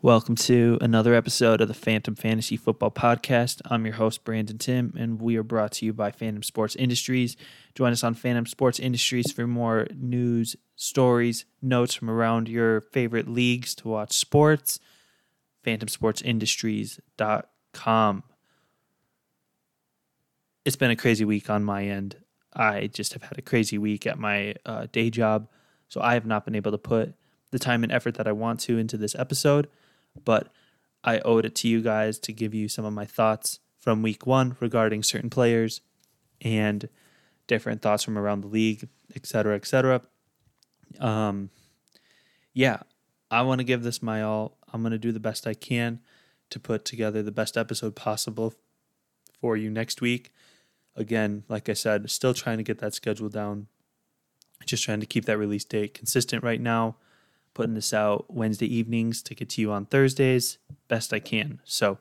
Welcome to another episode of the Phantom Fantasy Football Podcast. I'm your host, Brandon Tim, and we are brought to you by Phantom Sports Industries. Join us on Phantom Sports Industries for more news, stories, notes from around your favorite leagues to watch sports. PhantomSportsIndustries.com. It's been a crazy week on my end. I just have had a crazy week at my uh, day job, so I have not been able to put the time and effort that I want to into this episode but I owed it to you guys to give you some of my thoughts from week one regarding certain players and different thoughts from around the league, et cetera, et cetera. Um, yeah, I want to give this my all. I'm going to do the best I can to put together the best episode possible for you next week. Again, like I said, still trying to get that schedule down. Just trying to keep that release date consistent right now putting this out Wednesday evenings to get to you on Thursdays best I can. So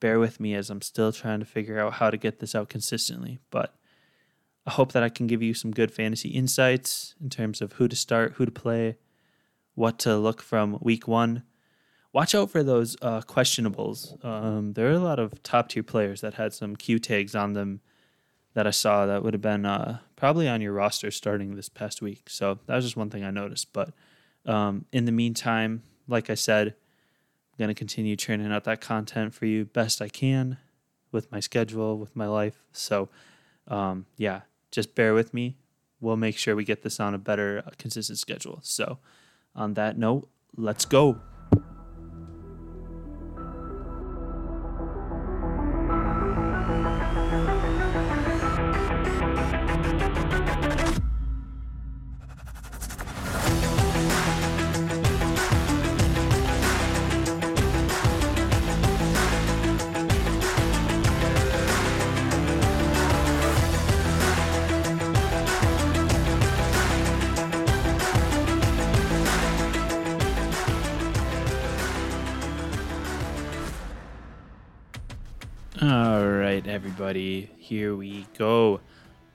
bear with me as I'm still trying to figure out how to get this out consistently. But I hope that I can give you some good fantasy insights in terms of who to start, who to play, what to look from week one. Watch out for those uh, questionables. Um, there are a lot of top tier players that had some Q tags on them that I saw that would have been uh, probably on your roster starting this past week. So that was just one thing I noticed. But um, in the meantime, like I said, I'm going to continue churning out that content for you best I can with my schedule, with my life. So, um, yeah, just bear with me. We'll make sure we get this on a better, uh, consistent schedule. So, on that note, let's go. Everybody, here we go.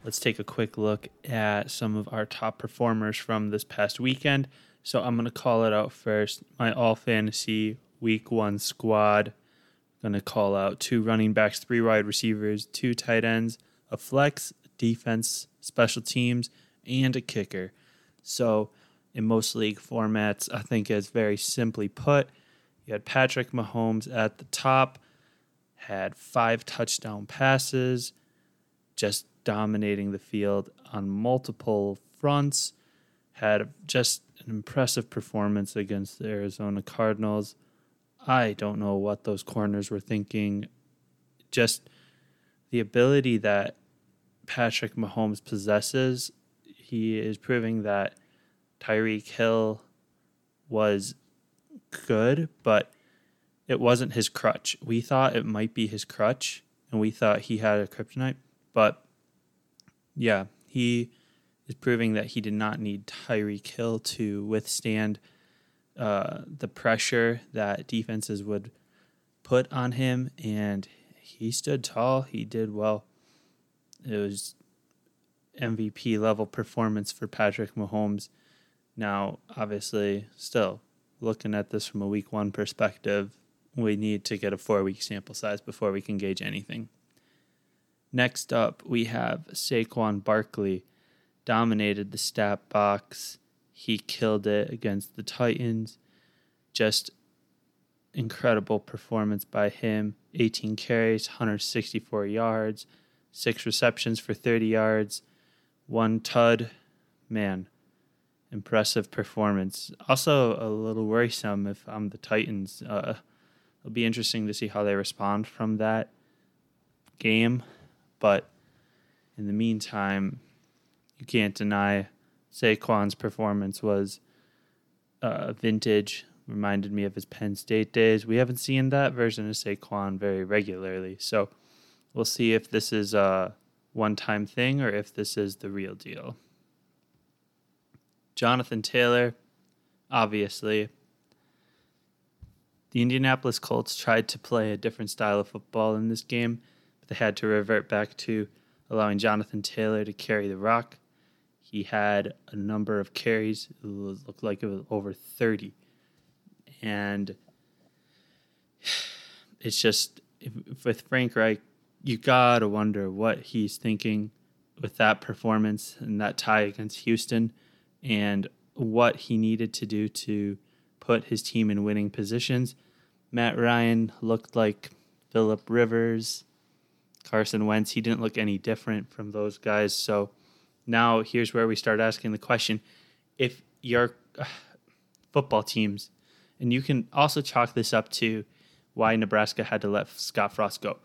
Let's take a quick look at some of our top performers from this past weekend. So I'm going to call it out first. My all fantasy week one squad. going to call out two running backs, three wide receivers, two tight ends, a flex, defense, special teams, and a kicker. So in most league formats, I think it's very simply put. You had Patrick Mahomes at the top had five touchdown passes, just dominating the field on multiple fronts, had just an impressive performance against the Arizona Cardinals. I don't know what those corners were thinking. Just the ability that Patrick Mahomes possesses, he is proving that Tyreek Hill was good, but it wasn't his crutch. We thought it might be his crutch, and we thought he had a kryptonite, but yeah, he is proving that he did not need Tyreek Hill to withstand uh, the pressure that defenses would put on him, and he stood tall. He did well. It was MVP level performance for Patrick Mahomes. Now, obviously, still looking at this from a week one perspective, we need to get a four week sample size before we can gauge anything. Next up, we have Saquon Barkley. Dominated the stat box. He killed it against the Titans. Just incredible performance by him. 18 carries, 164 yards, six receptions for 30 yards, one tud. Man, impressive performance. Also, a little worrisome if I'm the Titans. Uh, it'll be interesting to see how they respond from that game. But in the meantime, you can't deny Saquon's performance was uh, vintage. Reminded me of his Penn State days. We haven't seen that version of Saquon very regularly. So we'll see if this is a one time thing or if this is the real deal. Jonathan Taylor, obviously, the Indianapolis Colts tried to play a different style of football in this game, but they had to revert back to allowing Jonathan Taylor to carry the rock. He had a number of carries, it looked like it was over 30. And it's just with Frank Reich, you gotta wonder what he's thinking with that performance and that tie against Houston, and what he needed to do to put his team in winning positions. Matt Ryan looked like Philip Rivers, Carson Wentz. He didn't look any different from those guys. So now here's where we start asking the question: If your uh, football teams, and you can also chalk this up to why Nebraska had to let Scott Frost go.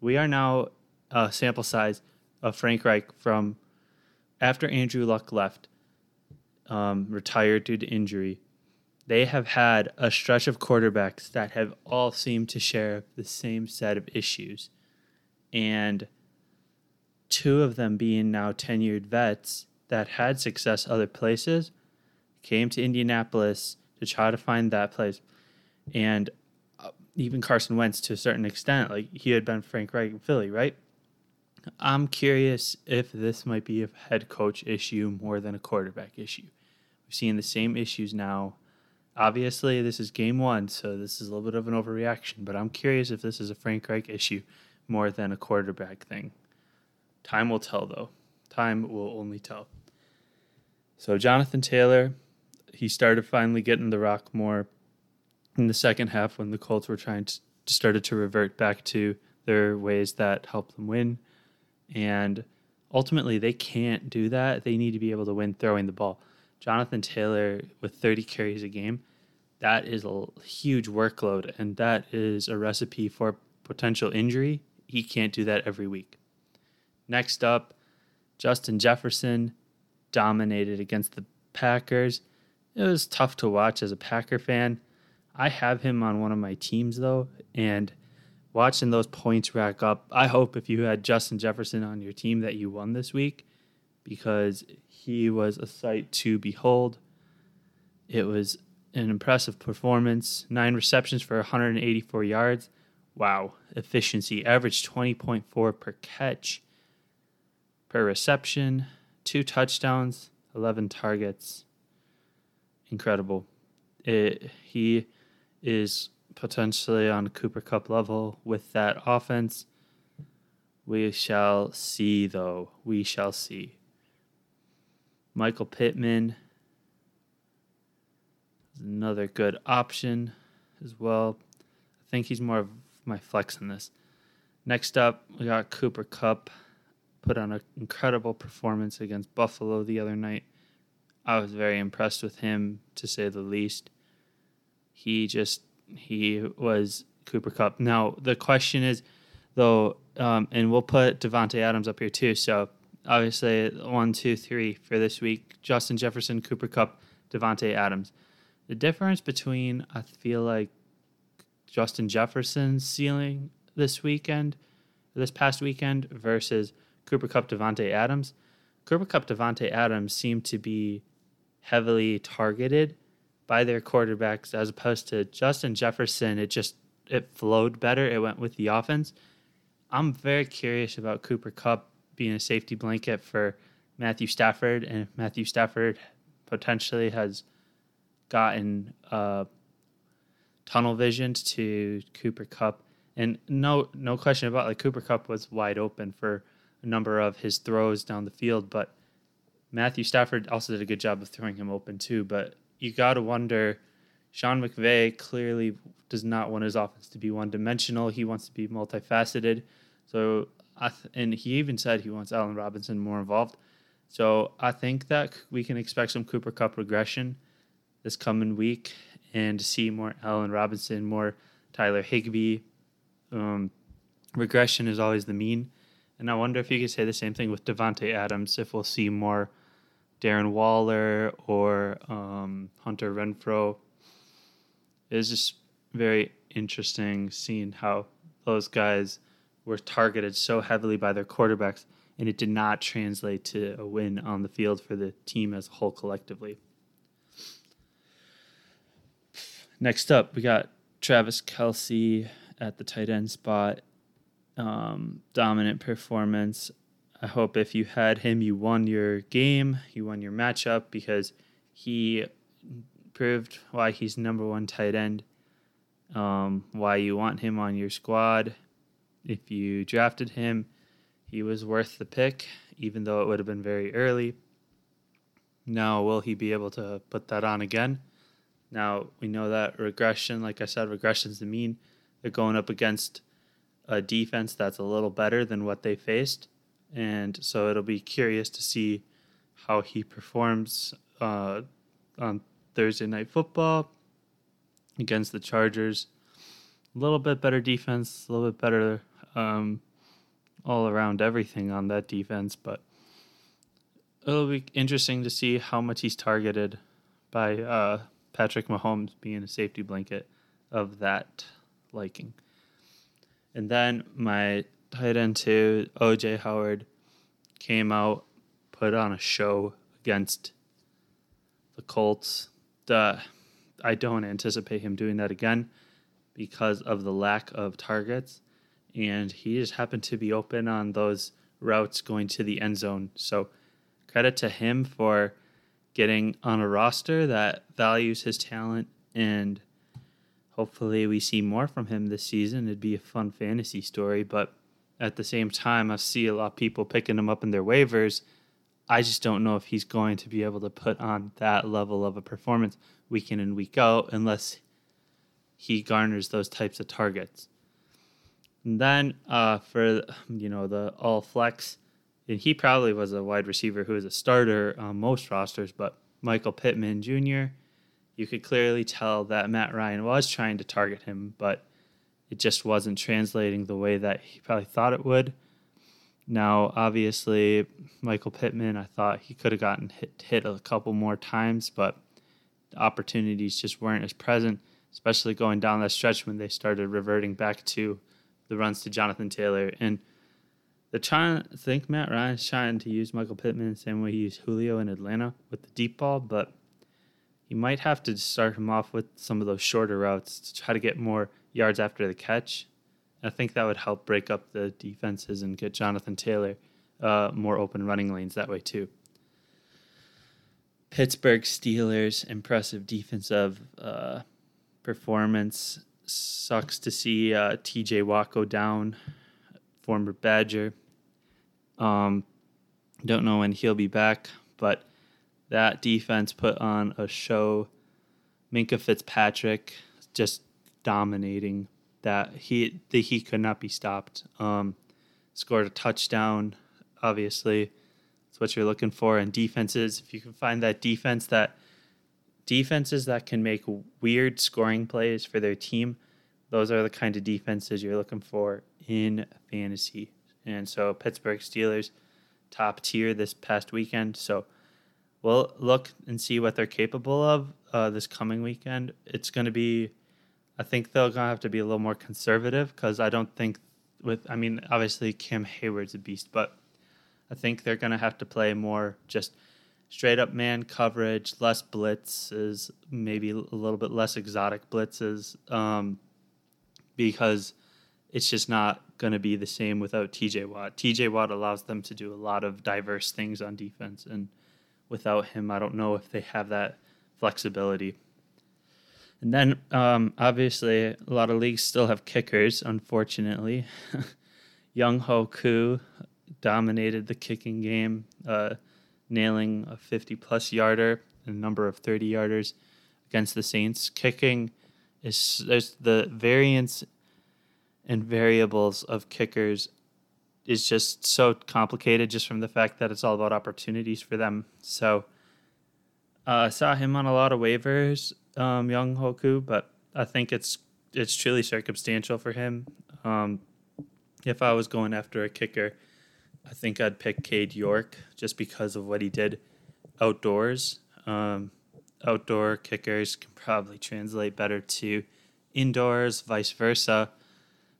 We are now a sample size of Frank Reich from after Andrew Luck left, um, retired due to injury. They have had a stretch of quarterbacks that have all seemed to share the same set of issues. And two of them being now tenured vets that had success other places came to Indianapolis to try to find that place. And uh, even Carson Wentz to a certain extent. Like he had been Frank Reich in Philly, right? I'm curious if this might be a head coach issue more than a quarterback issue. We've seen the same issues now. Obviously, this is game one, so this is a little bit of an overreaction, but I'm curious if this is a Frank Reich issue more than a quarterback thing. Time will tell, though. Time will only tell. So, Jonathan Taylor, he started finally getting the rock more in the second half when the Colts were trying to started to revert back to their ways that helped them win. And ultimately, they can't do that. They need to be able to win throwing the ball. Jonathan Taylor with 30 carries a game, that is a huge workload, and that is a recipe for potential injury. He can't do that every week. Next up, Justin Jefferson dominated against the Packers. It was tough to watch as a Packer fan. I have him on one of my teams though, and watching those points rack up, I hope if you had Justin Jefferson on your team that you won this week because he was a sight to behold. It was an impressive performance. Nine receptions for 184 yards. Wow. Efficiency averaged 20.4 per catch per reception, two touchdowns, 11 targets. Incredible. It, he is potentially on Cooper Kupp level with that offense. We shall see, though. We shall see. Michael Pittman is another good option as well. I think he's more of my flex in this. Next up, we got Cooper Kupp. Put on an incredible performance against Buffalo the other night. I was very impressed with him, to say the least he just he was Cooper Kupp. Now the question is though, um, and we'll put Davante Adams up here too. So obviously one, two, three for this week: Justin Jefferson, Cooper Kupp, Davante Adams. The difference between I feel like Justin Jefferson's ceiling this weekend, this past weekend, versus Cooper Kupp, Davante Adams. Cooper Kupp, Davante Adams seem to be heavily targeted by their quarterbacks as opposed to Justin Jefferson. It just it flowed better. It went with the offense. I'm very curious about Cooper Kupp being a safety blanket for Matthew Stafford, and Matthew Stafford potentially has gotten uh, tunnel visioned to Cooper Kupp, And no, no question about like Cooper Kupp was wide open for a number of his throws down the field, but Matthew Stafford also did a good job of throwing him open too. But you got to wonder. Sean McVay clearly does not want his offense to be one dimensional. He wants to be multifaceted. So, th- and he even said he wants Allen Robinson more involved. So, I think that we can expect some Cooper Kupp regression this coming week and see more Allen Robinson, more Tyler Higbee. Um, regression is always the mean. And I wonder if you could say the same thing with Davante Adams, if we'll see more Darren Waller or um, Hunter Renfrow. It's just very interesting seeing how those guys were targeted so heavily by their quarterbacks, and it did not translate to a win on the field for the team as a whole collectively. Next up, we got Travis Kelce at the tight end spot. Um, dominant performance. I hope if you had him, you won your game, you won your matchup because he proved why he's number one tight end. um, why you want him on your squad. If you drafted him, he was worth the pick, even though it would have been very early. Now, will he be able to put that on again? Now, we know that regression, like I said, regression is the mean. They're going up against a defense that's a little better than what they faced. And so it'll be curious to see how he performs uh, on Thursday Night Football against the Chargers. A little bit better defense, a little bit better um, all around everything on that defense, but it'll be interesting to see how much he's targeted by uh, Patrick Mahomes being a safety blanket of that liking. And then my tight end two, OJ Howard, came out, put on a show against the Colts. The, I don't anticipate him doing that again because of the lack of targets. And he just happened to be open on those routes going to the end zone. So credit to him for getting on a roster that values his talent and hopefully we see more from him this season. It'd be a fun fantasy story, but at the same time, I see a lot of people picking him up in their waivers. I just don't know if he's going to be able to put on that level of a performance week in and week out unless he garners those types of targets. And then uh, for you know the all flex, and he probably was a wide receiver who was a starter on most rosters, but Michael Pittman Jr. You could clearly tell that Matt Ryan was trying to target him, but it just wasn't translating the way that he probably thought it would. Now, obviously, Michael Pittman, I thought he could have gotten hit, hit a couple more times, but the opportunities just weren't as present, especially going down that stretch when they started reverting back to the runs to Jonathan Taylor. And they're trying, I think Matt Ryan's trying to use Michael Pittman the same way he used Julio in Atlanta with the deep ball, but he might have to start him off with some of those shorter routes to try to get more yards after the catch. I think that would help break up the defenses and get Jonathan Taylor uh, more open running lanes that way too. Pittsburgh Steelers impressive defensive uh, performance. Sucks to see uh, T.J. Watt go down, former Badger. Um, don't know when he'll be back, but that defense put on a show. Minkah Fitzpatrick just dominating that he that he could not be stopped. Um, scored a touchdown. Obviously, that's what you're looking for. in defenses, if you can find that defense that defenses that can make weird scoring plays for their team, those are the kind of defenses you're looking for in fantasy. And so Pittsburgh Steelers, top tier this past weekend. So we'll look and see what they're capable of uh, this coming weekend. It's going to be I think they're gonna have to be a little more conservative because I don't think with I mean obviously Cam Hayward's a beast, but I think they're gonna have to play more just straight up man coverage, less blitzes, maybe a little bit less exotic blitzes, um, because it's just not going to be the same without TJ Watt. TJ Watt allows them to do a lot of diverse things on defense, and without him, I don't know if they have that flexibility. And then, um, obviously, a lot of leagues still have kickers, unfortunately. Younghoe Koo dominated the kicking game, uh, nailing a 50 plus yarder and a number of 30 yarders against the Saints. Kicking is there's the variance and variables of kickers is just so complicated just from the fact that it's all about opportunities for them. So uh, I saw him on a lot of waivers um, Younghoe Koo, but I think it's it's truly circumstantial for him. Um, if I was going after a kicker, I think I'd pick Cade York just because of what he did outdoors. Um, outdoor kickers can probably translate better to indoors, vice versa.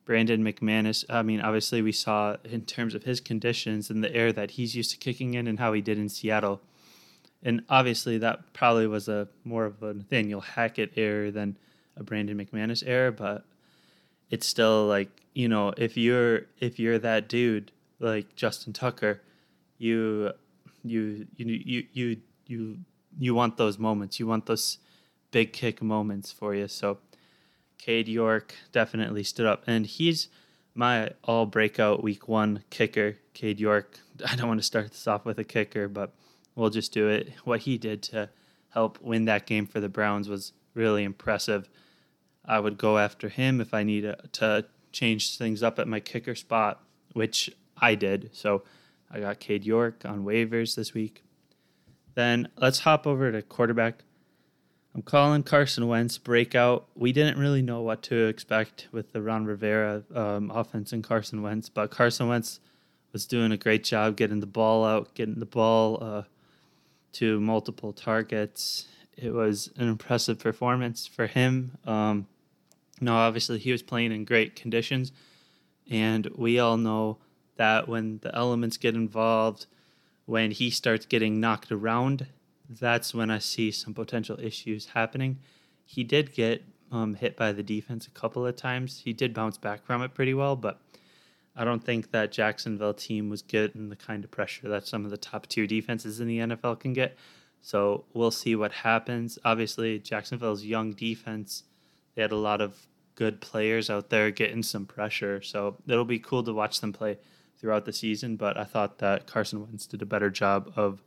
Brandon McManus, I mean, obviously, we saw in terms of his conditions and the air that he's used to kicking in and how he did in Seattle and obviously that probably was a more of a Nathaniel Hackett error than a Brandon McManus error, but it's still like you know if you're if you're that dude like Justin Tucker, you you you you you you you want those moments. You want those big kick moments for you. So Cade York definitely stood up, and he's my all breakout week one kicker, Cade York. I don't want to start this off with a kicker, but we'll just do it. What he did to help win that game for the Browns was really impressive. I would go after him if I need to change things up at my kicker spot, which I did. So I got Cade York on waivers this week. Then let's hop over to quarterback. I'm calling Carson Wentz breakout. We didn't really know what to expect with the Ron Rivera um, offense and Carson Wentz, but Carson Wentz was doing a great job getting the ball out, getting the ball uh, to multiple targets. It was an impressive performance for him. Um, no, obviously he was playing in great conditions, and we all know that when the elements get involved, when he starts getting knocked around, that's when I see some potential issues happening. He did get um, hit by the defense a couple of times. He did bounce back from it pretty well, but I don't think that Jacksonville team was getting the kind of pressure that some of the top tier defenses in the NFL can get. So we'll see what happens. Obviously, Jacksonville's young defense, they had a lot of good players out there getting some pressure. So it'll be cool to watch them play throughout the season. But I thought that Carson Wentz did a better job of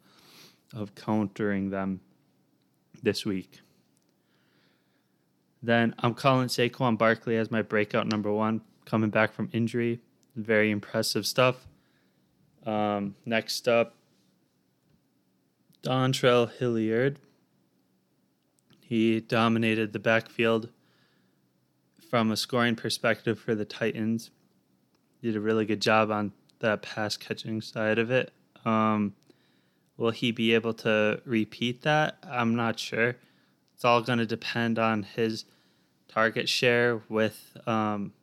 of countering them this week. Then I'm calling Saquon Barkley as my breakout number one, coming back from injury. Very impressive stuff. Um, next up, Dontrell Hilliard. He dominated the backfield from a scoring perspective for the Titans. Did a really good job on that pass catching side of it. Um, will he be able to repeat that? I'm not sure. It's all going to depend on his target share with um,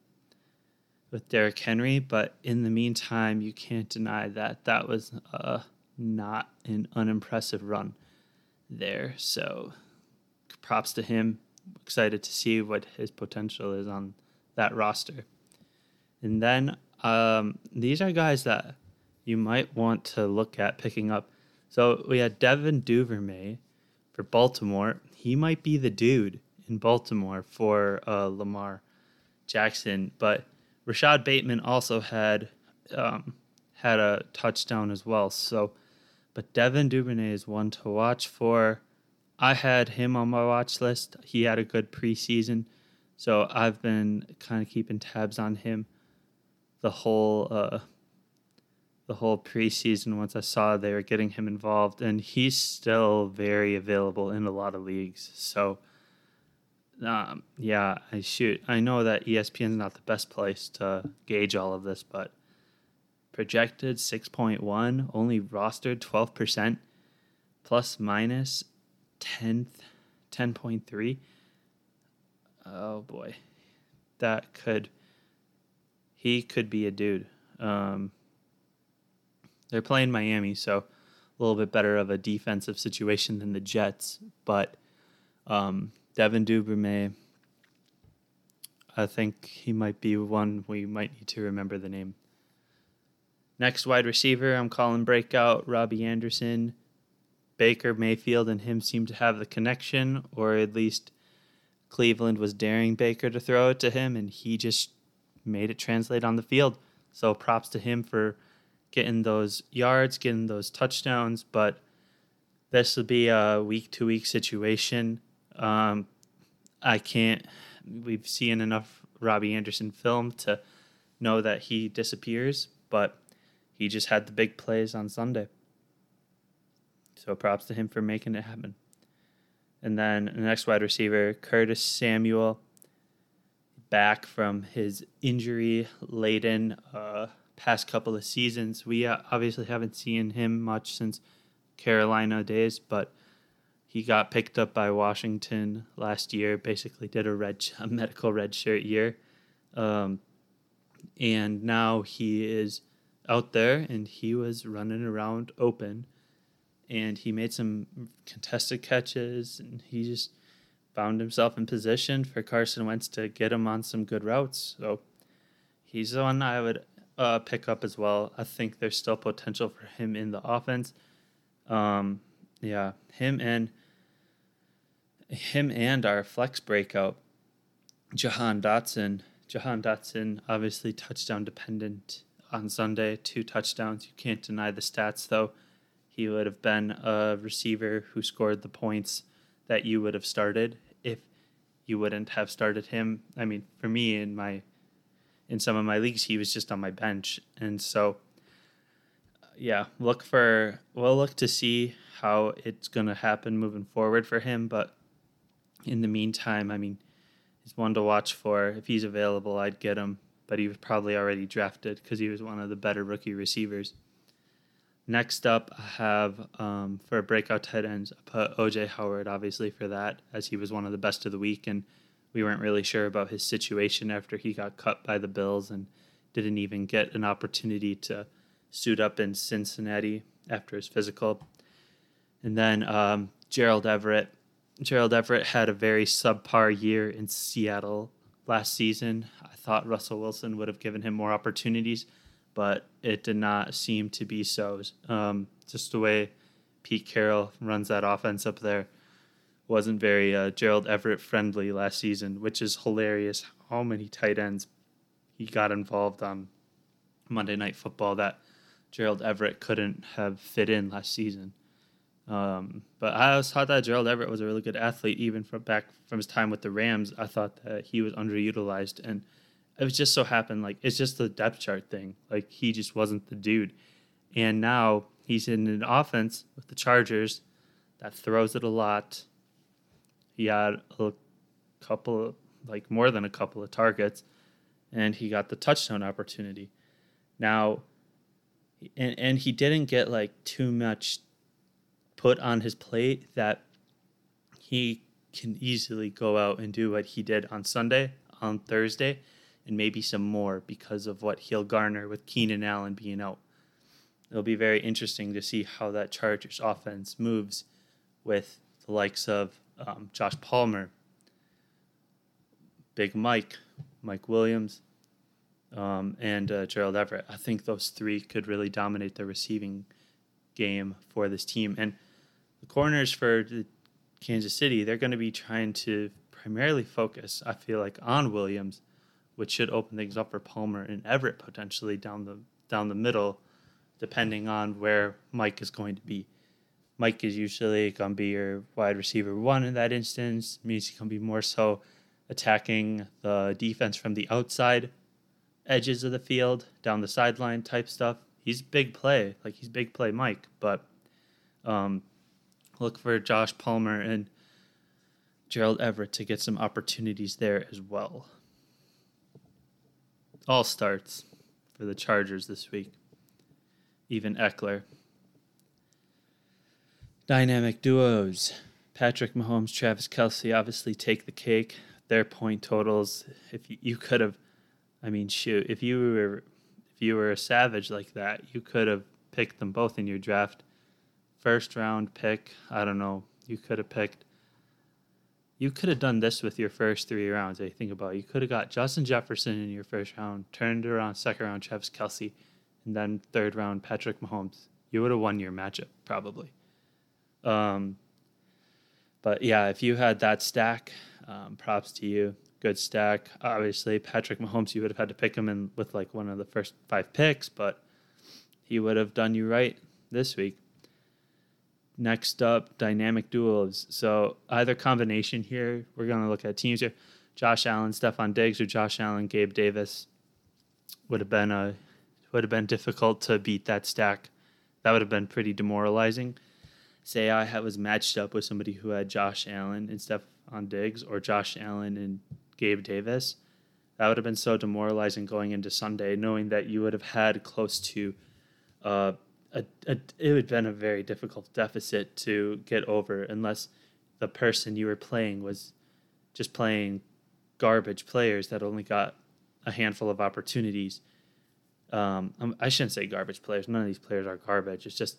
with Derrick Henry. But in the meantime, you can't deny that that was uh, not an unimpressive run there. So props to him. Excited to see what his potential is on that roster. And then um, these are guys that you might want to look at picking up. So we had Devin Duvernay for Baltimore. He might be the dude in Baltimore for uh, Lamar Jackson, but Rashod Bateman also had um, had a touchdown as well. So, but Devin Duvernay is one to watch for. I had him on my watch list. He had a good preseason, so I've been kind of keeping tabs on him the whole uh, the whole preseason. Once I saw they were getting him involved, and he's still very available in a lot of leagues. So um, yeah, I shoot. I know that ESPN is not the best place to gauge all of this, but projected 6.1, only rostered 12%, plus minus 10th, 10.3. Oh boy. That could, he could be a dude. Um, they're playing Miami, so a little bit better of a defensive situation than the Jets, but um, Devin Duvernay. I think he might be one we might need to remember the name. Next wide receiver, I'm calling breakout Robbie Anderson. Baker Mayfield and him seem to have the connection, or at least Cleveland was daring Baker to throw it to him, and he just made it translate on the field. So props to him for getting those yards, getting those touchdowns. But this will be a week to week situation. Um, I can't. We've seen enough Robbie Anderson film to know that he disappears, but he just had the big plays on Sunday. So props to him for making it happen. And then the next wide receiver, Curtis Samuel, back from his injury laden uh, past couple of seasons. We uh, obviously haven't seen him much since Carolina days, but he got picked up by Washington last year. Basically, did a red a medical red shirt year, um, and now he is out there and he was running around open, and he made some contested catches and he just found himself in position for Carson Wentz to get him on some good routes. So he's the one I would uh, pick up as well. I think there's still potential for him in the offense. Um, yeah, him and him and our flex breakout, Jahan Dotson. Jahan Dotson, obviously touchdown dependent on Sunday, two touchdowns. You can't deny the stats, though. He would have been a receiver who scored the points that you would have started if you wouldn't have started him. I mean, for me in my in some of my leagues, he was just on my bench, and so uh, yeah, look for we'll look to see how it's gonna happen moving forward for him. But in the meantime, I mean, he's one to watch for. If he's available, I'd get him. But he was probably already drafted because he was one of the better rookie receivers. Next up, I have um, for breakout tight ends, I put OJ Howard, obviously, for that, as he was one of the best of the week. And we weren't really sure about his situation after he got cut by the Bills and didn't even get an opportunity to suit up in Cincinnati after his physical. And then um, Gerald Everett. Gerald Everett had a very subpar year in Seattle last season. I thought Russell Wilson would have given him more opportunities but it did not seem to be so. Um, just the way Pete Carroll runs that offense up there wasn't very uh, Gerald Everett friendly last season, which is hilarious. How many tight ends he got involved on Monday Night Football that Gerald Everett couldn't have fit in last season. Um, but I always thought that Gerald Everett was a really good athlete, even from back from his time with the Rams. I thought that he was underutilized and it was just so happened like it's just the depth chart thing. Like he just wasn't the dude. And now he's in an offense with the Chargers that throws it a lot. He had a couple like more than a couple of targets and he got the touchdown opportunity. Now and and he didn't get like too much put on his plate that he can easily go out and do what he did on Sunday, on Thursday and maybe some more because of what he'll garner with Keenan Allen being out. It'll be very interesting to see how that Chargers offense moves with the likes of um, Josh Palmer, Big Mike, Mike Williams, um, and uh, Gerald Everett. I think those three could really dominate the receiving game for this team. And the corners for the Kansas City, they're going to be trying to primarily focus, I feel like, on Williams which should open things up for Palmer and Everett potentially down the down the middle, depending on where Mike is going to be. Mike is usually going to be your wide receiver one in that instance. It means going to be more so attacking the defense from the outside edges of the field, down the sideline type stuff. He's big play, like he's big play Mike, but um, look for Josh Palmer and Gerald Everett to get some opportunities there as well all starts for the Chargers this week. Even Ekeler. Dynamic duos. Patrick Mahomes, Travis Kelce obviously take the cake. Their point totals, if you, you could have, I mean, shoot, if you were, if you were a savage like that, you could have picked them both in your draft. First round pick, I don't know, you could have picked you could have done this with your first three rounds. I think about it. You could have got Justin Jefferson in your first round, turned around second round Travis Kelce, and then third round Patrick Mahomes. You would have won your matchup probably. Um, but yeah, if you had that stack, um, props to you. Good stack. Obviously, Patrick Mahomes, you would have had to pick him in with like one of the first five picks, but he would have done you right this week. Next up, dynamic duos. So either combination here, we're going to look at teams here. Josh Allen, Stefon Diggs, or Josh Allen, Gabe Davis would have been a would have been difficult to beat that stack. That would have been pretty demoralizing. Say I was matched up with somebody who had Josh Allen and Stefon Diggs, or Josh Allen and Gabe Davis. That would have been so demoralizing going into Sunday, knowing that you would have had close to uh, a, a, it would have been a very difficult deficit to get over unless the person you were playing was just playing garbage players that only got a handful of opportunities. Um, um, I shouldn't say garbage players. None of these players are garbage. It's just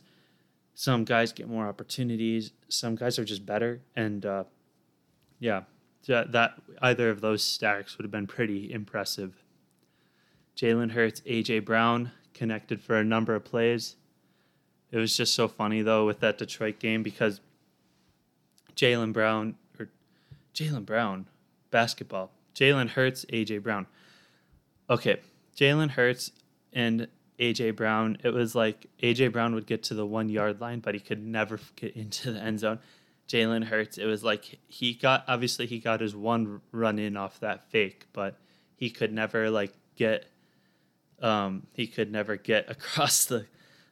some guys get more opportunities. Some guys are just better, and uh, yeah, that, that either of those stacks would have been pretty impressive. Jalen Hurts, AJ Brown connected for a number of plays. It was just so funny though with that Detroit game because Jalen Brown or Jalen Brown basketball. Jalen Hurts, AJ Brown. Okay, Jalen Hurts and AJ Brown. It was like AJ Brown would get to the one yard line, but he could never get into the end zone. Jalen Hurts, it was like he got obviously he got his one run in off that fake, but he could never like get um he could never get across the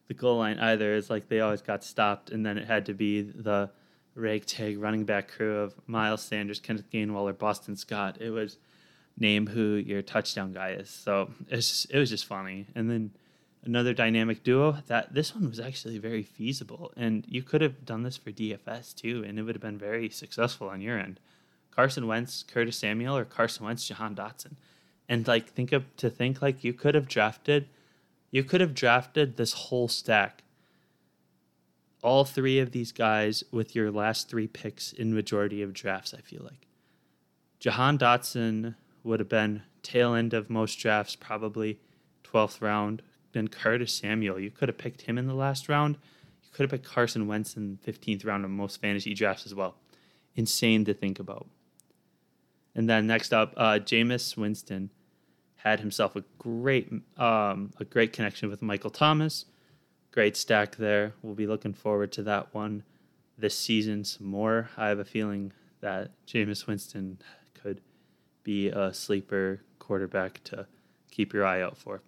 the goal line either. It's like they always got stopped, and then it had to be the ragtag running back crew of Miles Sanders, Kenneth Gainwell, or Boston Scott. It was name who your touchdown guy is. So it's just, it was just funny. And then another dynamic duo that this one was actually very feasible, and you could have done this for DFS too, and it would have been very successful on your end. Carson Wentz, Curtis Samuel, or Carson Wentz, Jahan Dotson, and like think of to think like you could have drafted, you could have drafted this whole stack. All three of these guys with your last three picks in majority of drafts. I feel like Jahan Dotson would have been tail end of most drafts, probably 12th round. Then Curtis Samuel, you could have picked him in the last round. You could have picked Carson Wentz in 15th round of most fantasy drafts as well. Insane to think about. And then next up, uh, Jameis Winston had himself a great um, a great connection with Michael Thomas. Great stack there. We'll be looking forward to that one this season some more. I have a feeling that Jameis Winston could be a sleeper quarterback to keep your eye out for.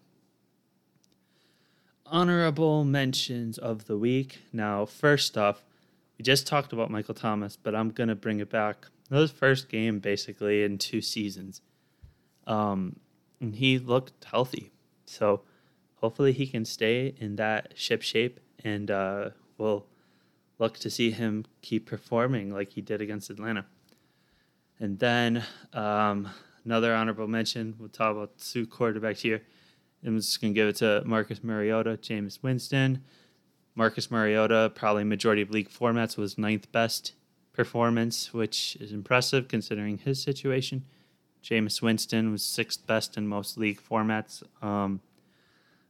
Honorable mentions of the week. Now, first off, we just talked about Michael Thomas, but I'm going to bring it back. That was first game basically in two seasons. Um, and he looked healthy. So hopefully he can stay in that ship shape and uh, we'll look to see him keep performing like he did against Atlanta. And then um, another honorable mention. We'll talk about two quarterbacks here. I'm just going to give it to Marcus Mariota, Jameis Winston. Marcus Mariota, probably majority of league formats, was ninth best performance, which is impressive considering his situation. Jameis Winston was sixth best in most league formats, um,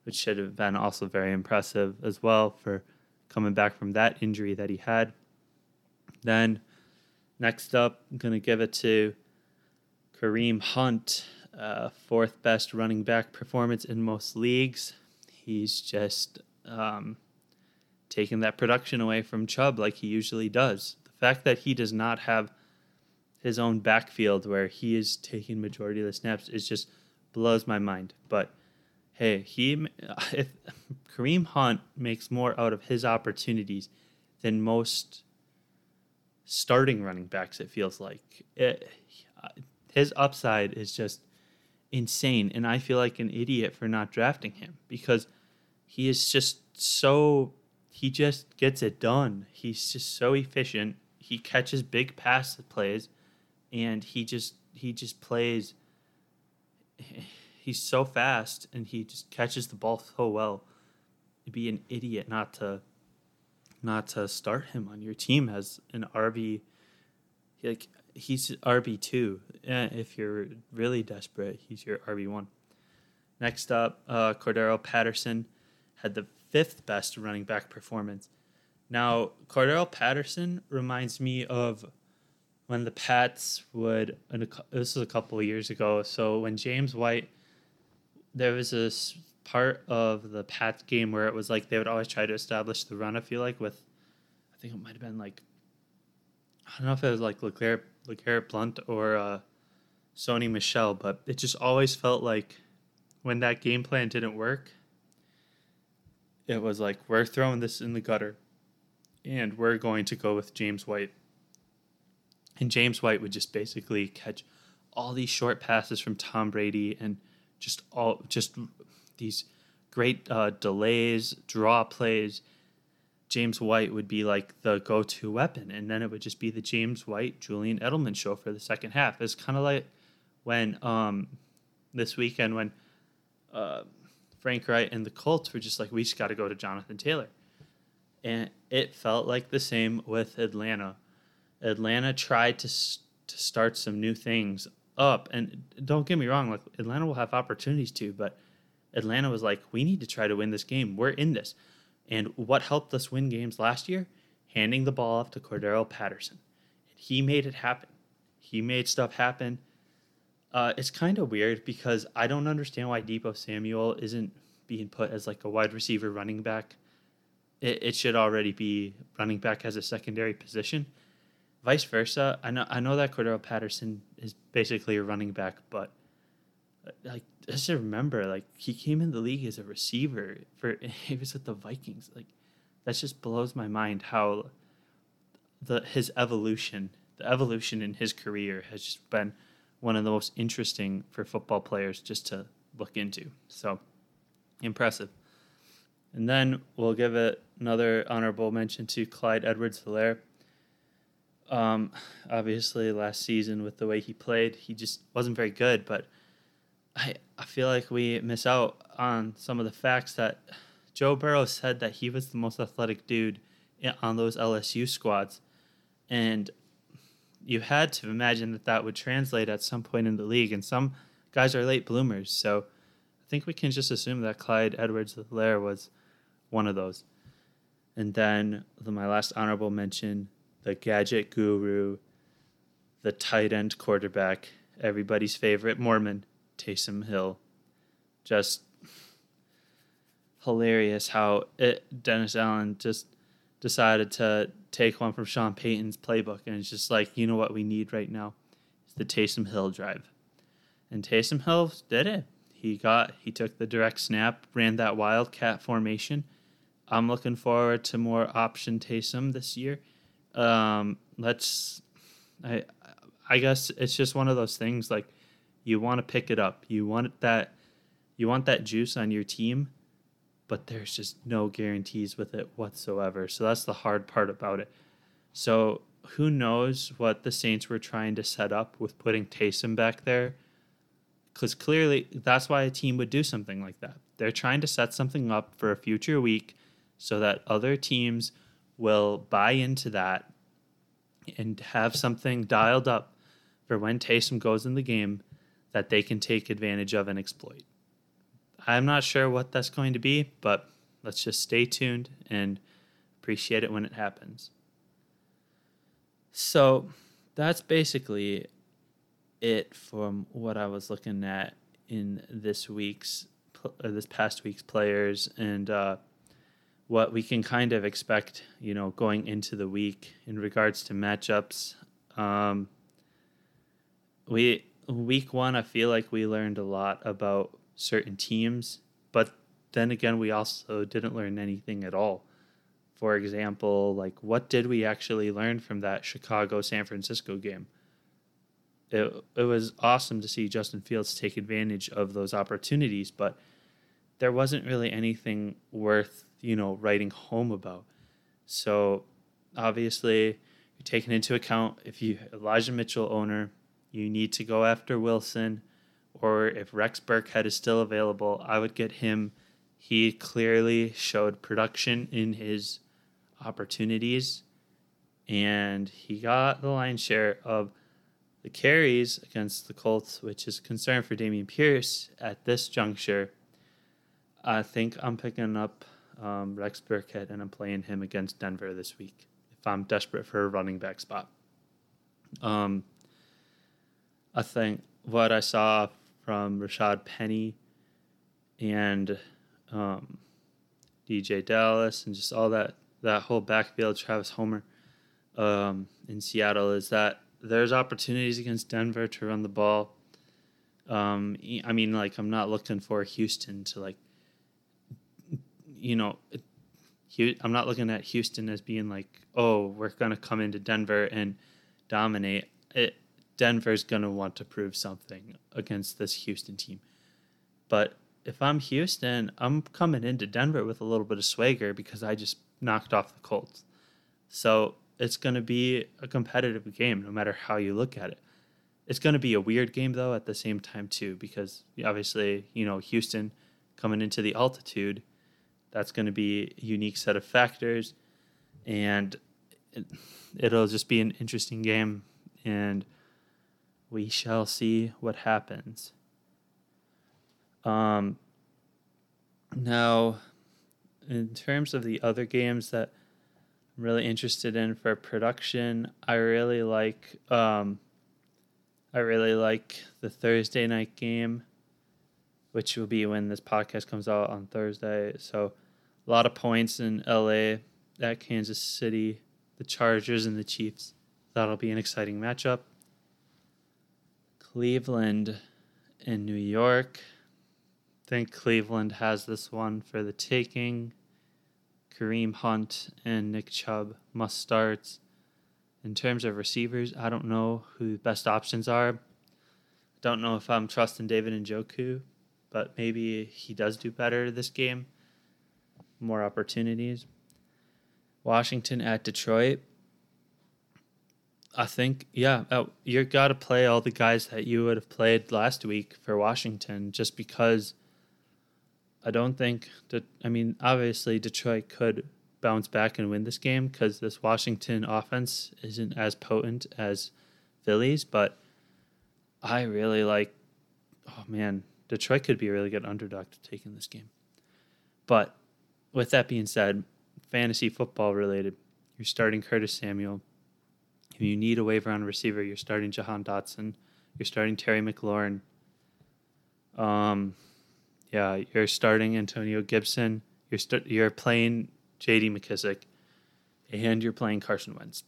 which should have been also very impressive as well for coming back from that injury that he had. Then Next up, I'm going to give it to Kareem Hunt, uh, fourth best running back performance in most leagues. He's just um, taking that production away from Chubb like he usually does. The fact that he does not have his own backfield where he is taking majority of the snaps is just blows my mind. But hey, he if Kareem Hunt makes more out of his opportunities than most starting running backs. It feels like it, his upside is just insane, and I feel like an idiot for not drafting him because he is just so he just gets it done. He's just so efficient. He catches big pass plays, and he just he just plays. He's so fast, and he just catches the ball so well. It'd be an idiot not to not to start him on your team as an RB. Like he's RB two. If you're really desperate, he's your RB one. Next up, uh, Cordarrelle Patterson had the fifth best running back performance. Now, Cordarrelle Patterson reminds me of when the Pats would. This was a couple of years ago. So when James White, there was this part of the Pats game where it was like they would always try to establish the run. I feel like with, I think it might have been like, I don't know if it was like LeGarrette, LeGarrette Blount or uh, Sony Michel, but it just always felt like when that game plan didn't work, it was like we're throwing this in the gutter, and we're going to go with James White. And James White would just basically catch all these short passes from Tom Brady and just all just these great uh, delays, draw plays. James White would be like the go-to weapon, and then it would just be the James White Julian Edelman show for the second half. It's kind of like when um, this weekend when uh, Frank Reich and the Colts were just like, we just got to go to Jonathan Taylor, and it felt like the same with Atlanta. Atlanta tried to to start some new things up, and don't get me wrong, like Atlanta will have opportunities to, but Atlanta was like, we need to try to win this game. We're in this. And what helped us win games last year? Handing the ball off to Cordarrelle Patterson. And he made it happen. He made stuff happen. Uh, it's kind of weird because I don't understand why Deebo Samuel isn't being put as like a wide receiver running back. It, it should already be running back as a secondary position. Vice versa, I know I know that Cordarrelle Patterson is basically a running back, but uh, like just remember, like he came in the league as a receiver for he was at the Vikings. Like that just blows my mind how the his evolution, the evolution in his career has just been one of the most interesting for football players just to look into. So impressive. And then we'll give it another honorable mention to Clyde Edwards Helaire. Um, obviously, last season with the way he played, he just wasn't very good. But I, I feel like we miss out on some of the facts that Joe Burrow said that he was the most athletic dude on those LSU squads. And you had to imagine that that would translate at some point in the league. And some guys are late bloomers. So I think we can just assume that Clyde Edwards Helaire was one of those. And then my last honorable mention the gadget guru, the tight end quarterback, everybody's favorite Mormon, Taysom Hill. Just hilarious how it, Dennis Allen just decided to take one from Sean Payton's playbook, and it's just like, you know what we need right now? It's the Taysom Hill drive. And Taysom Hill did it. He got he took the direct snap, ran that wildcat formation. I'm looking forward to more option Taysom this year. Um, let's I I guess it's just one of those things like you want to pick it up. You want that you want that juice on your team but there's just no guarantees with it whatsoever. So that's the hard part about it. So who knows what the Saints were trying to set up with putting Taysom back there? Because clearly that's why a team would do something like that. They're trying to set something up for a future week so that other teams will buy into that and have something dialed up for when Taysom goes in the game that they can take advantage of and exploit. I'm not sure what that's going to be, but let's just stay tuned and appreciate it when it happens. So that's basically it from what I was looking at in this week's this past week's players and uh, what we can kind of expect, you know, going into the week in regards to matchups. Um, we week one, I feel like we learned a lot about certain teams, but then again, we also didn't learn anything at all. For example, like what did we actually learn from that Chicago San Francisco game? It, it was awesome to see Justin Fields take advantage of those opportunities, but there wasn't really anything worth, you know, writing home about. So obviously, you're taking into account if you Elijah Mitchell owner, you need to go after Wilson or if Rex Burkhead is still available, I would get him. He clearly showed production in his opportunities, and he got the lion's share of the carries against the Colts, which is a concern for Dameon Pierce at this juncture. I think I'm picking up um, Rex Burkhead and I'm playing him against Denver this week if I'm desperate for a running back spot. Um, I think what I saw from Rashaad Penny and um, DeeJay Dallas and just all that that whole backfield, Travis Homer um, in Seattle, is that there's opportunities against Denver to run the ball. Um, I mean, like I'm not looking for Houston to like, you know, I'm not looking at Houston as being like, oh, we're gonna come into Denver and dominate. It Denver's going to want to prove something against this Houston team. But if I'm Houston, I'm coming into Denver with a little bit of swagger because I just knocked off the Colts. So it's going to be a competitive game no matter how you look at it. It's going to be a weird game though at the same time too because obviously, you know, Houston coming into the altitude, that's going to be a unique set of factors and it, it'll just be an interesting game and we shall see what happens. Um, now, in terms of the other games that I'm really interested in for production, I really like um, I really like the Thursday night game, which will be when this podcast comes out on Thursday. So, a lot of points in LA at Kansas City, the Chargers and the Chiefs. That'll be an exciting matchup. Cleveland and New York. I think Cleveland has this one for the taking. Kareem Hunt and Nick Chubb must starts. In terms of receivers, I don't know who the best options are. Don't know if I'm trusting David Njoku, but maybe he does do better this game. More opportunities. Washington at Detroit. I think, yeah, uh, you got to play all the guys that you would have played last week for Washington just because I don't think that, I mean, obviously Detroit could bounce back and win this game because this Washington offense isn't as potent as Phillies, but I really like, oh man, Detroit could be a really good underdog to take in this game. But with that being said, fantasy football related, you're starting Curtis Samuel. If you need a waiver on receiver, you're starting Jahan Dotson. You're starting Terry McLaurin. Um, yeah, you're starting Antonio Gibson. You're st- you're playing J.D. McKissic, and you're playing Carson Wentz.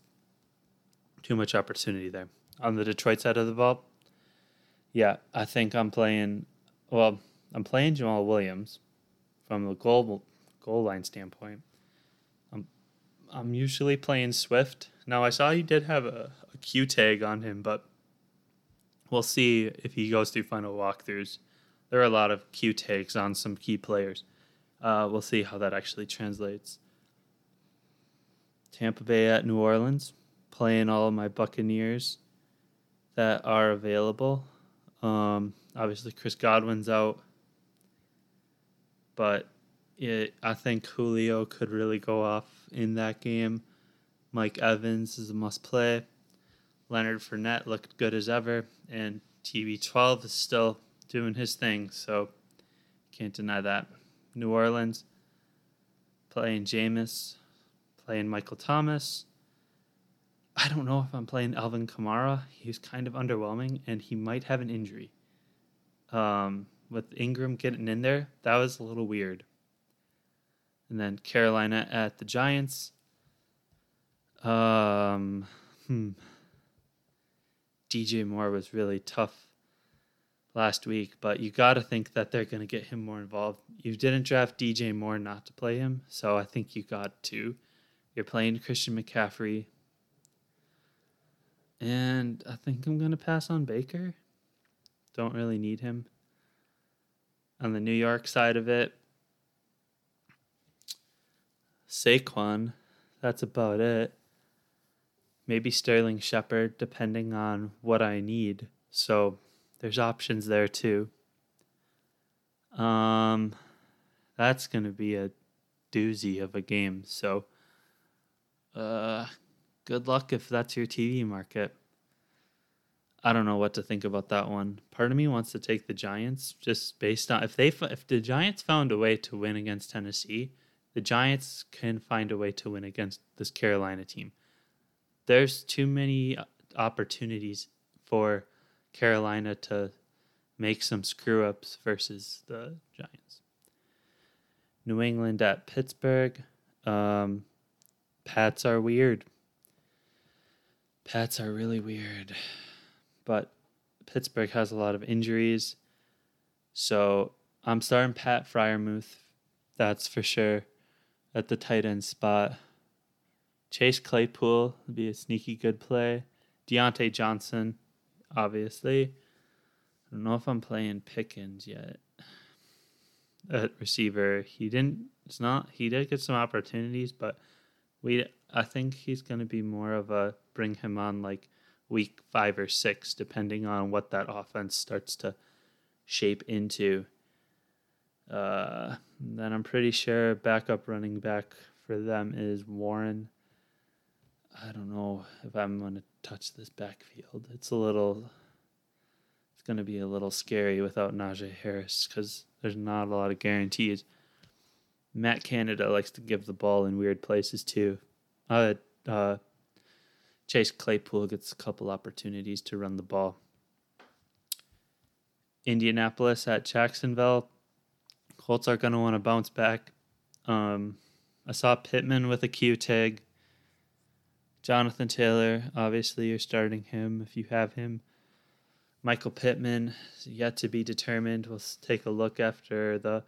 Too much opportunity there on the Detroit side of the ball. Yeah, I think I'm playing. Well, I'm playing Jamaal Williams from the goal goal line standpoint. I'm I'm usually playing Swift now I saw he did have a, a Q tag on him, but we'll see if he goes through final walkthroughs. There are a lot of Q tags on some key players. Uh, we'll see how that actually translates. Tampa Bay at New Orleans, playing all of my Buccaneers that are available. Um, obviously, Chris Godwin's out, but it, I think Julio could really go off in that game. Mike Evans is a must play. Leonard Fournette looked good as ever, and TB12 is still doing his thing, so can't deny that. New Orleans playing Jameis, playing Michael Thomas. I don't know if I'm playing Alvin Kamara. He's kind of underwhelming, and he might have an injury. Um, with Ingram getting in there, that was a little weird. And then Carolina at the Giants. Um, hmm. DJ Moore was really tough last week, but you got to think that they're going to get him more involved. You didn't draft DJ Moore not to play him, so I think you got to. You're playing Christian McCaffrey. And I think I'm going to pass on Baker. Don't really need him. On the New York side of it, Saquon, that's about it maybe Sterling Shepard, depending on what I need. So there's options there too. Um, that's gonna be a doozy of a game. So, uh, good luck if that's your TV market. I don't know what to think about that one. Part of me wants to take the Giants just based on if they if the Giants found a way to win against Tennessee, the Giants can find a way to win against this Carolina team there's too many opportunities for Carolina to make some screw ups versus the Giants. New England at Pittsburgh. Um, Pats are weird. Pats are really weird. But Pittsburgh has a lot of injuries. So I'm starting Pat Freiermuth. That's for sure at the tight end spot. Chase Claypool would be a sneaky good play. Diontae Johnson, obviously. I don't know if I'm playing Pickens yet. At receiver, he didn't. It's not. He did get some opportunities, but we. I think he's going to be more of a bring him on like week five or six, depending on what that offense starts to shape into. Uh, then I'm pretty sure backup running back for them is Warren. I don't know if I'm going to touch this backfield. It's a little, it's going to be a little scary without Najee Harris because there's not a lot of guarantees. Matt Canada likes to give the ball in weird places too. Uh, uh, Chase Claypool gets a couple opportunities to run the ball. Indianapolis at Jacksonville. Colts are going to want to bounce back. Um, I saw Pittman with a Q tag. Jonathan Taylor, obviously, you're starting him if you have him. Michael Pittman, yet to be determined. We'll take a look after the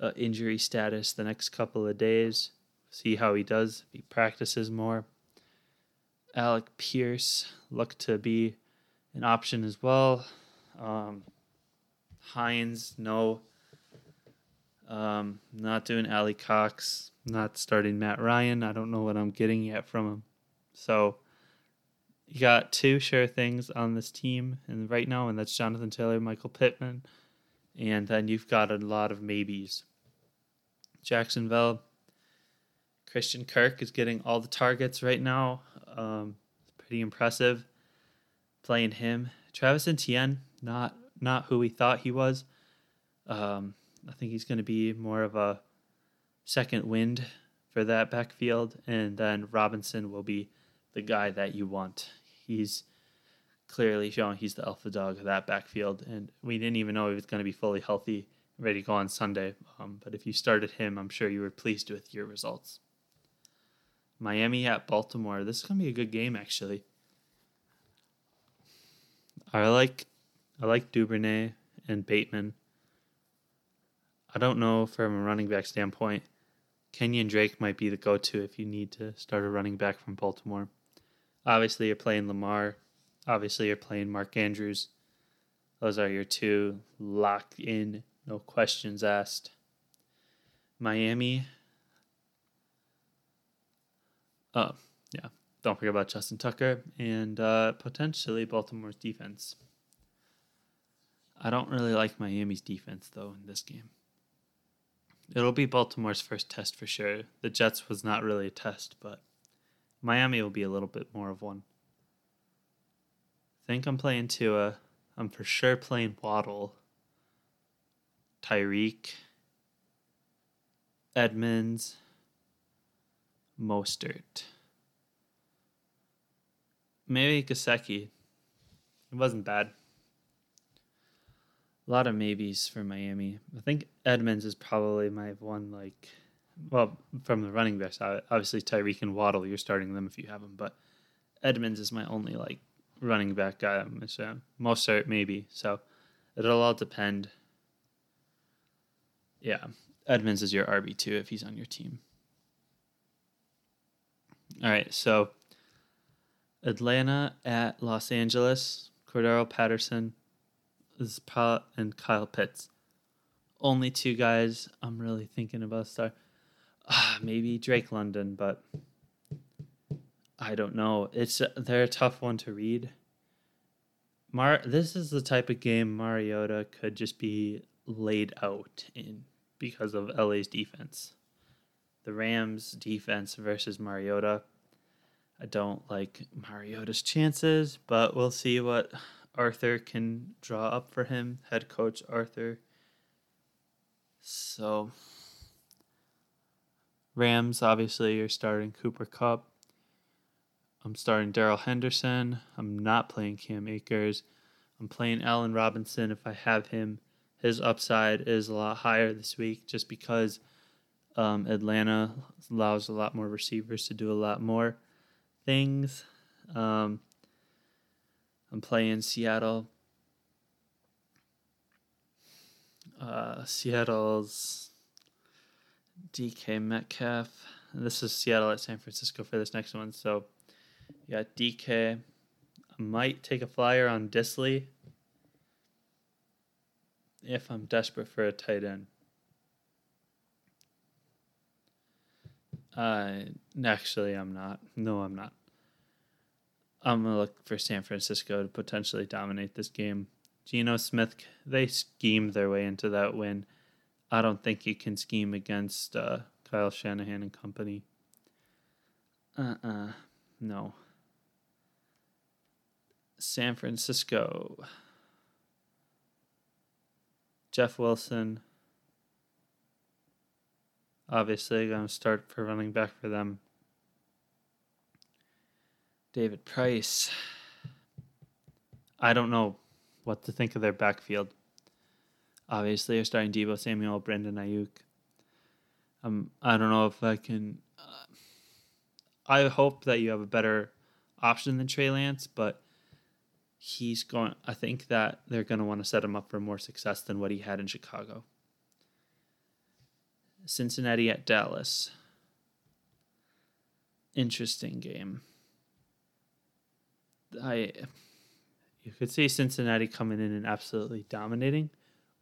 uh, injury status the next couple of days, see how he does, he practices more. Alec Pierce looked to be an option as well. Um, Hines, no. Um, not doing Ali Cox. not starting Matt Ryan. I don't know what I'm getting yet from him. So you got two sure things on this team and right now, and that's Jonathan Taylor, Michael Pittman, and then you've got a lot of maybes. Jacksonville, Christian Kirk is getting all the targets right now. Um, pretty impressive playing him. Travis Etienne, not not who we thought he was. Um, I think he's going to be more of a second wind for that backfield, and then Robinson will be the guy that you want. He's clearly showing he's the alpha dog of that backfield, and we didn't even know he was going to be fully healthy, ready to go on Sunday. Um, but if you started him, I'm sure you were pleased with your results. Miami at Baltimore. This is to be a good game, actually. I like I like Duvernay and Bateman. I don't know from a running back standpoint. Kenyan Drake might be the go to if you need to start a running back from Baltimore. Obviously, you're playing Lamar. Obviously, you're playing Mark Andrews. Those are your two locked in, no questions asked. Miami. Oh, yeah. Don't forget about Justin Tucker and uh, potentially Baltimore's defense. I don't really like Miami's defense, though, in this game. It'll be Baltimore's first test for sure. The Jets was not really a test, but Miami will be a little bit more of one. I think I'm playing Tua. I'm for sure playing Waddle, Tyreek, Edmonds, Mostert. Maybe Gesicki. It wasn't bad. A lot of maybes for Miami. I think Edmonds is probably my one like well, from the running backs, obviously Tyreek and Waddle, you're starting them if you have them. But Edmonds is my only like running back guy. So Mostert maybe. So it'll all depend. Yeah, Edmonds is your RB two if he's on your team. All right, so Atlanta at Los Angeles, Cordarrelle Patterson is and Kyle Pitts. Only two guys I'm really thinking about start uh, maybe Drake London, but I don't know. It's they're a tough one to read. Mar, this is the type of game Mariota could just be laid out in because of LA's defense. The Rams' defense versus Mariota. I don't like Mariota's chances, but we'll see what Arthur can draw up for him, head coach Arthur. So Rams, obviously, you're starting Cooper Kupp. I'm starting Darrell Henderson. I'm not playing Cam Akers. I'm playing Allen Robinson if I have him. His upside is a lot higher this week just because um, Atlanta allows a lot more receivers to do a lot more things. Um, I'm playing Seattle. Uh, Seattle's DK Metcalf. This is Seattle at San Francisco for this next one. So you got DK. I might take a flyer on Dissly if I'm desperate for a tight end. Uh, actually, I'm not. No, I'm not. I'm gonna look for San Francisco to potentially dominate this game. Geno Smith, they schemed their way into that win. I don't think you can scheme against uh, Kyle Shanahan and company. Uh uh-uh, uh no. San Francisco. Jeff Wilson. Obviously, going to start for running back for them. David Price. I don't know what to think of their backfield. obviously they're starting Deebo Samuel, Brandon Aiyuk. Um, I don't know if I can. Uh, I hope that you have a better option than Trey Lance, but he's going. I think that they're going to want to set him up for more success than what he had in Chicago. Cincinnati at Dallas. Interesting game. I you could see Cincinnati coming in and absolutely dominating,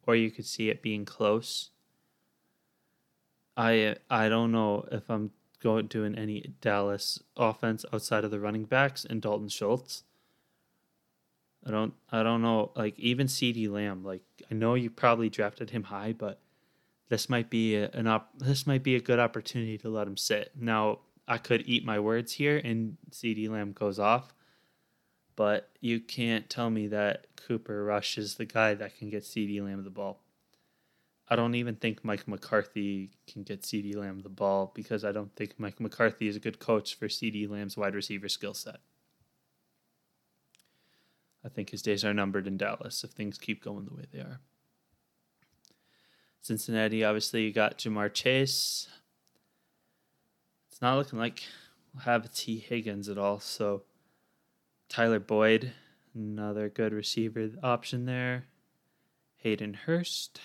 or you could see it being close. I I don't know if I'm going doing any Dallas offense outside of the running backs and Dalton Schultz. I don't I don't know like even CeeDee Lamb like I know you probably drafted him high but this might be a, an op this might be a good opportunity to let him sit. Now I could eat my words here and CeeDee Lamb goes off but you can't tell me that Cooper Rush is the guy that can get CeeDee Lamb the ball. I don't even think Mike McCarthy can get CeeDee Lamb the ball because I don't think Mike McCarthy is a good coach for CeeDee Lamb's wide receiver skill set. I think his days are numbered in Dallas if things keep going the way they are. Cincinnati, obviously, you got Ja'Marr Chase. It's not looking like we'll have Tee Higgins at all. So, Tyler Boyd, another good receiver option there. Hayden Hurst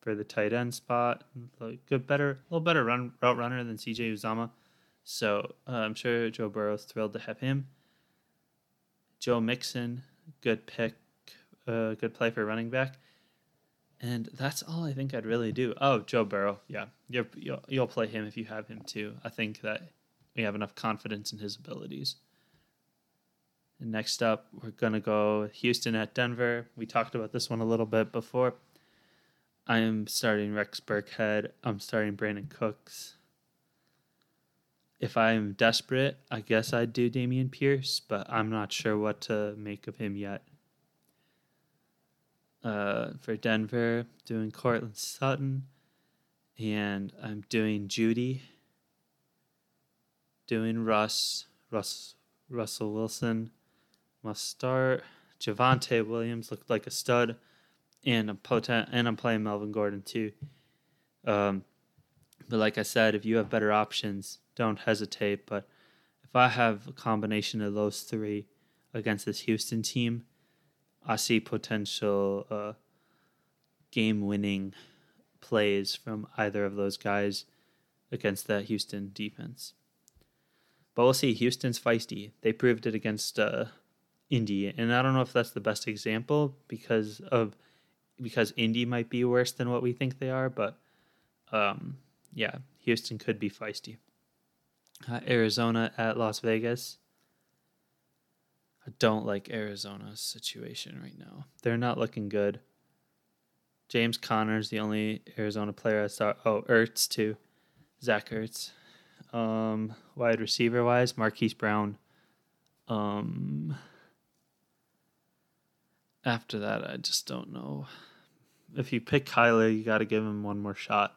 for the tight end spot. Good, better, a little better run route runner than CJ Uzomah. So uh, I'm sure Joe Burrow's thrilled to have him. Joe Mixon, good pick, uh, good play for running back. And that's all I think I'd really do. Oh, Joe Burrow, yeah, you will you'll play him if you have him too. I think that we have enough confidence in his abilities. And next up, we're gonna go Houston at Denver. We talked about this one a little bit before. I am starting Rex Burkhead. I'm starting Brandin Cooks. If I'm desperate, I guess I'd do Dameon Pierce, but I'm not sure what to make of him yet. Uh, for Denver, doing Courtland Sutton, and I'm doing Jeudy, doing Russ, Russ, Russell Wilson must start. Javonte Williams looked like a stud and I'm potent, and I'm playing Melvin Gordon too. Um, but like I said, if you have better options, don't hesitate. But if I have a combination of those three against this Houston team, I see potential uh, game-winning plays from either of those guys against that Houston defense. But we'll see. Houston's feisty. They proved it against uh, Indy, and I don't know if that's the best example because of because Indy might be worse than what we think they are, but um, yeah, Houston could be feisty. Uh, Arizona at Las Vegas. I don't like Arizona's situation right now. They're not looking good. James Conner's the only Arizona player I saw. Oh, Ertz too. Zach Ertz. Um, wide receiver wise, Marquise Brown. Um, after that, I just don't know. If you pick Kyler, you got to give him one more shot.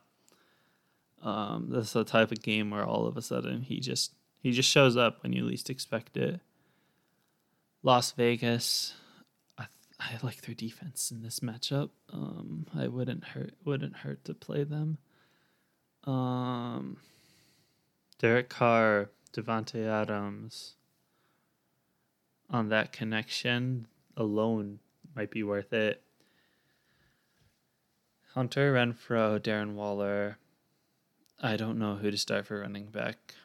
Um, this is the type of game where all of a sudden he just he just shows up when you least expect it. Las Vegas, I I like their defense in this matchup. Um, I wouldn't hurt wouldn't hurt to play them. Um, Derek Carr, Davante Adams. On that connection alone might be worth it. Hunter Renfrow, Darren Waller. I don't know who to start for running back.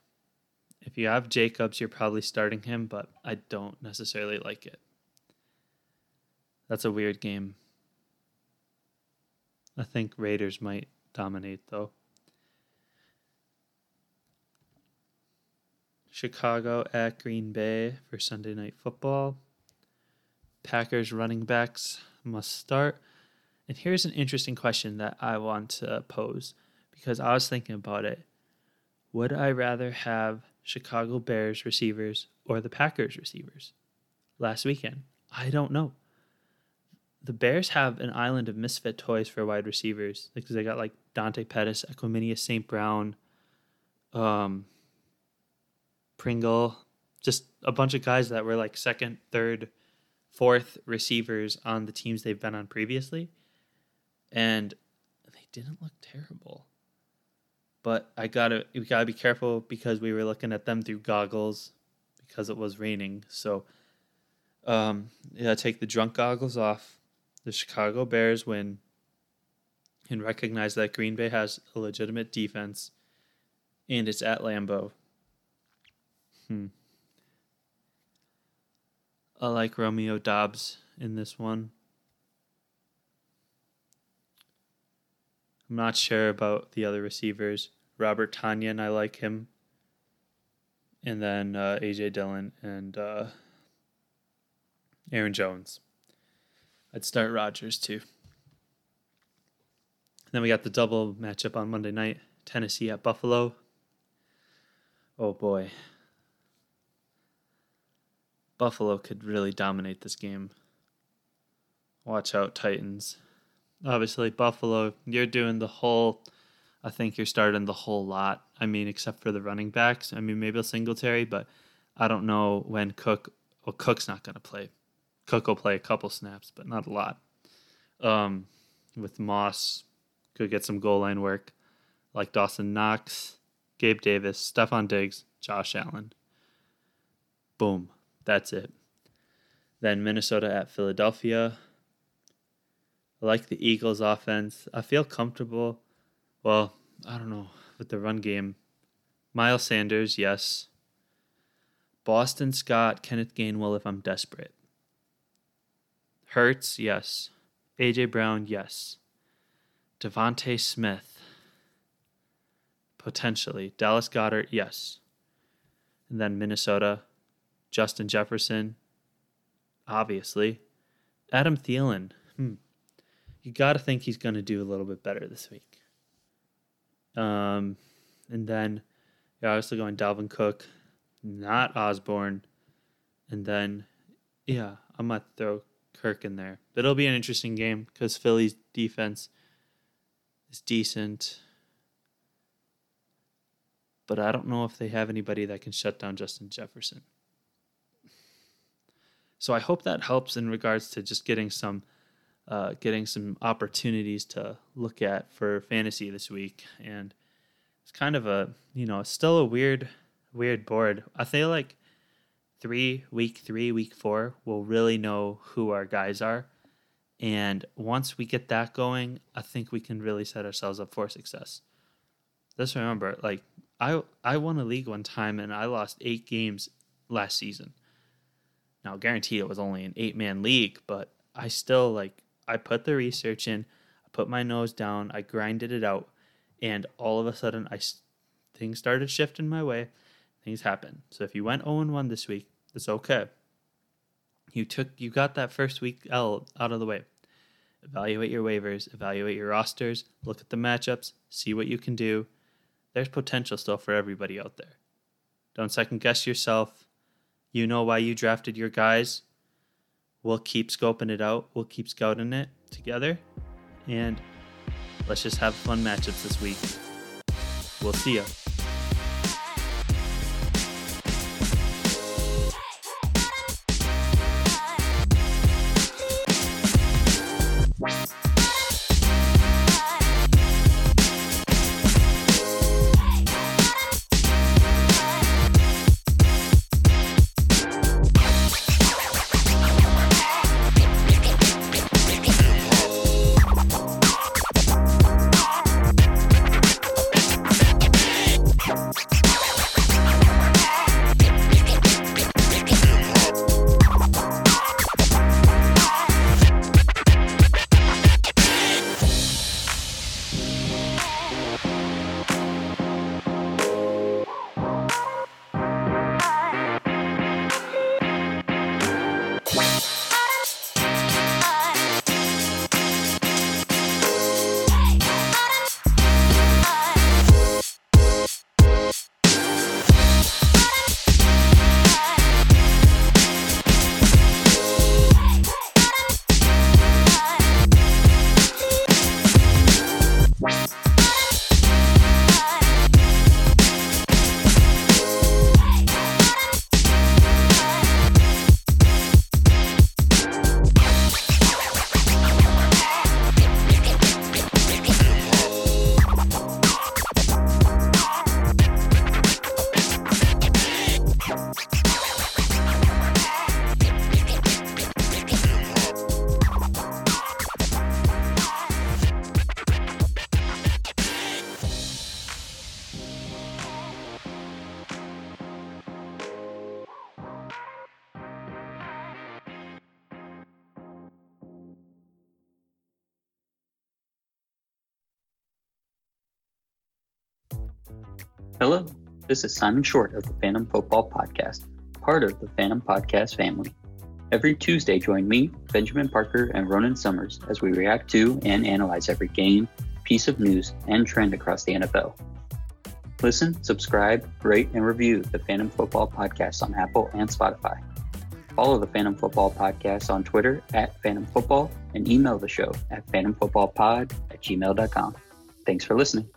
If you have Jacobs, you're probably starting him, but I don't necessarily like it. That's a weird game. I think Raiders might dominate, though. Chicago at Green Bay for Sunday Night Football. Packers running backs must start. And here's an interesting question that I want to pose because I was thinking about it. Would I rather have Chicago Bears receivers or the Packers receivers last weekend? I don't know. The Bears have an island of misfit toys for wide receivers because they got like Dante Pettis, Equanimeous St. Brown, um, Pringle, just a bunch of guys that were like second, third fourth receivers on the teams they've been on previously. and they didn't look terrible. But I gotta we gotta be careful because we were looking at them through goggles because it was raining. So um yeah, take the drunk goggles off. The Chicago Bears win and recognize that Green Bay has a legitimate defense and it's at Lambeau. Hmm. I like Romeo Doubs in this one. I'm not sure about the other receivers. Robert Tonyan, I like him. And then uh, AJ Dillon and uh, Aaron Jones. I'd start Rodgers too. then we got the double matchup on Monday night Tennessee at Buffalo. Oh boy. Buffalo could really dominate this game. Watch out, Titans. Obviously, Buffalo, you're doing the whole. I think you're starting the whole lot. I mean, except for the running backs. I mean, maybe a Singletary, but I don't know when Cook. Well, Cook's not going to play. Cook will play a couple snaps, but not a lot. Um, with Moss, could get some goal line work, like Dawson Knox, Gabe Davis, Stefon Diggs, Josh Allen. Boom. That's it. Then Minnesota at Philadelphia. I like the Eagles' offense. I feel comfortable. Well, I don't know with the run game. Miles Sanders, yes. Boston Scott, Kenneth Gainwell if I'm desperate. Hurts, yes. AJ Brown, yes. DeVonta Smith, potentially. Dallas Goedert, yes. And then Minnesota, Justin Jefferson, obviously. Adam Thielen. You got to think he's going to do a little bit better this week. Um, and then you're obviously going Dalvin Cook, not Osborn. And then, yeah, I might throw Kirk in there. It'll be an interesting game because Philly's defense is decent. But I don't know if they have anybody that can shut down Justin Jefferson. So I hope that helps in regards to just getting some uh, getting some opportunities to look at for fantasy this week. And it's kind of a you know still a weird weird board. I feel like three week three week four we'll really know who our guys are. And once we get that going, I think we can really set ourselves up for success. Just remember, like I I won a league one time and I lost eight games last season. Now, guaranteed it was only an eight man league, but I still like I put the research in, I put my nose down, I grinded it out, and all of a sudden I things started shifting my way. Things happen. So if you went 0 1 this week, it's okay. You took you got that first week L out of the way. Evaluate your waivers, evaluate your rosters, look at the matchups, see what you can do. There's potential still for everybody out there. Don't second guess yourself you know why you drafted your guys. We'll keep scoping it out. We'll keep scouting it together. And let's just have fun matchups this week. We'll see you. This is Simon Short of the Phantom Football Podcast, part of the Phantom Podcast family. Every Tuesday, join me, Benjamin Parker, and Ronan Summers as we react to and analyze every game, piece of news, and trend across the NFL. Listen, subscribe, rate, and review the Phantom Football Podcast on Apple and Spotify. Follow the Phantom Football Podcast on Twitter at Phantom Football and email the show at phantomfootballpod at gmail.com. Thanks for listening.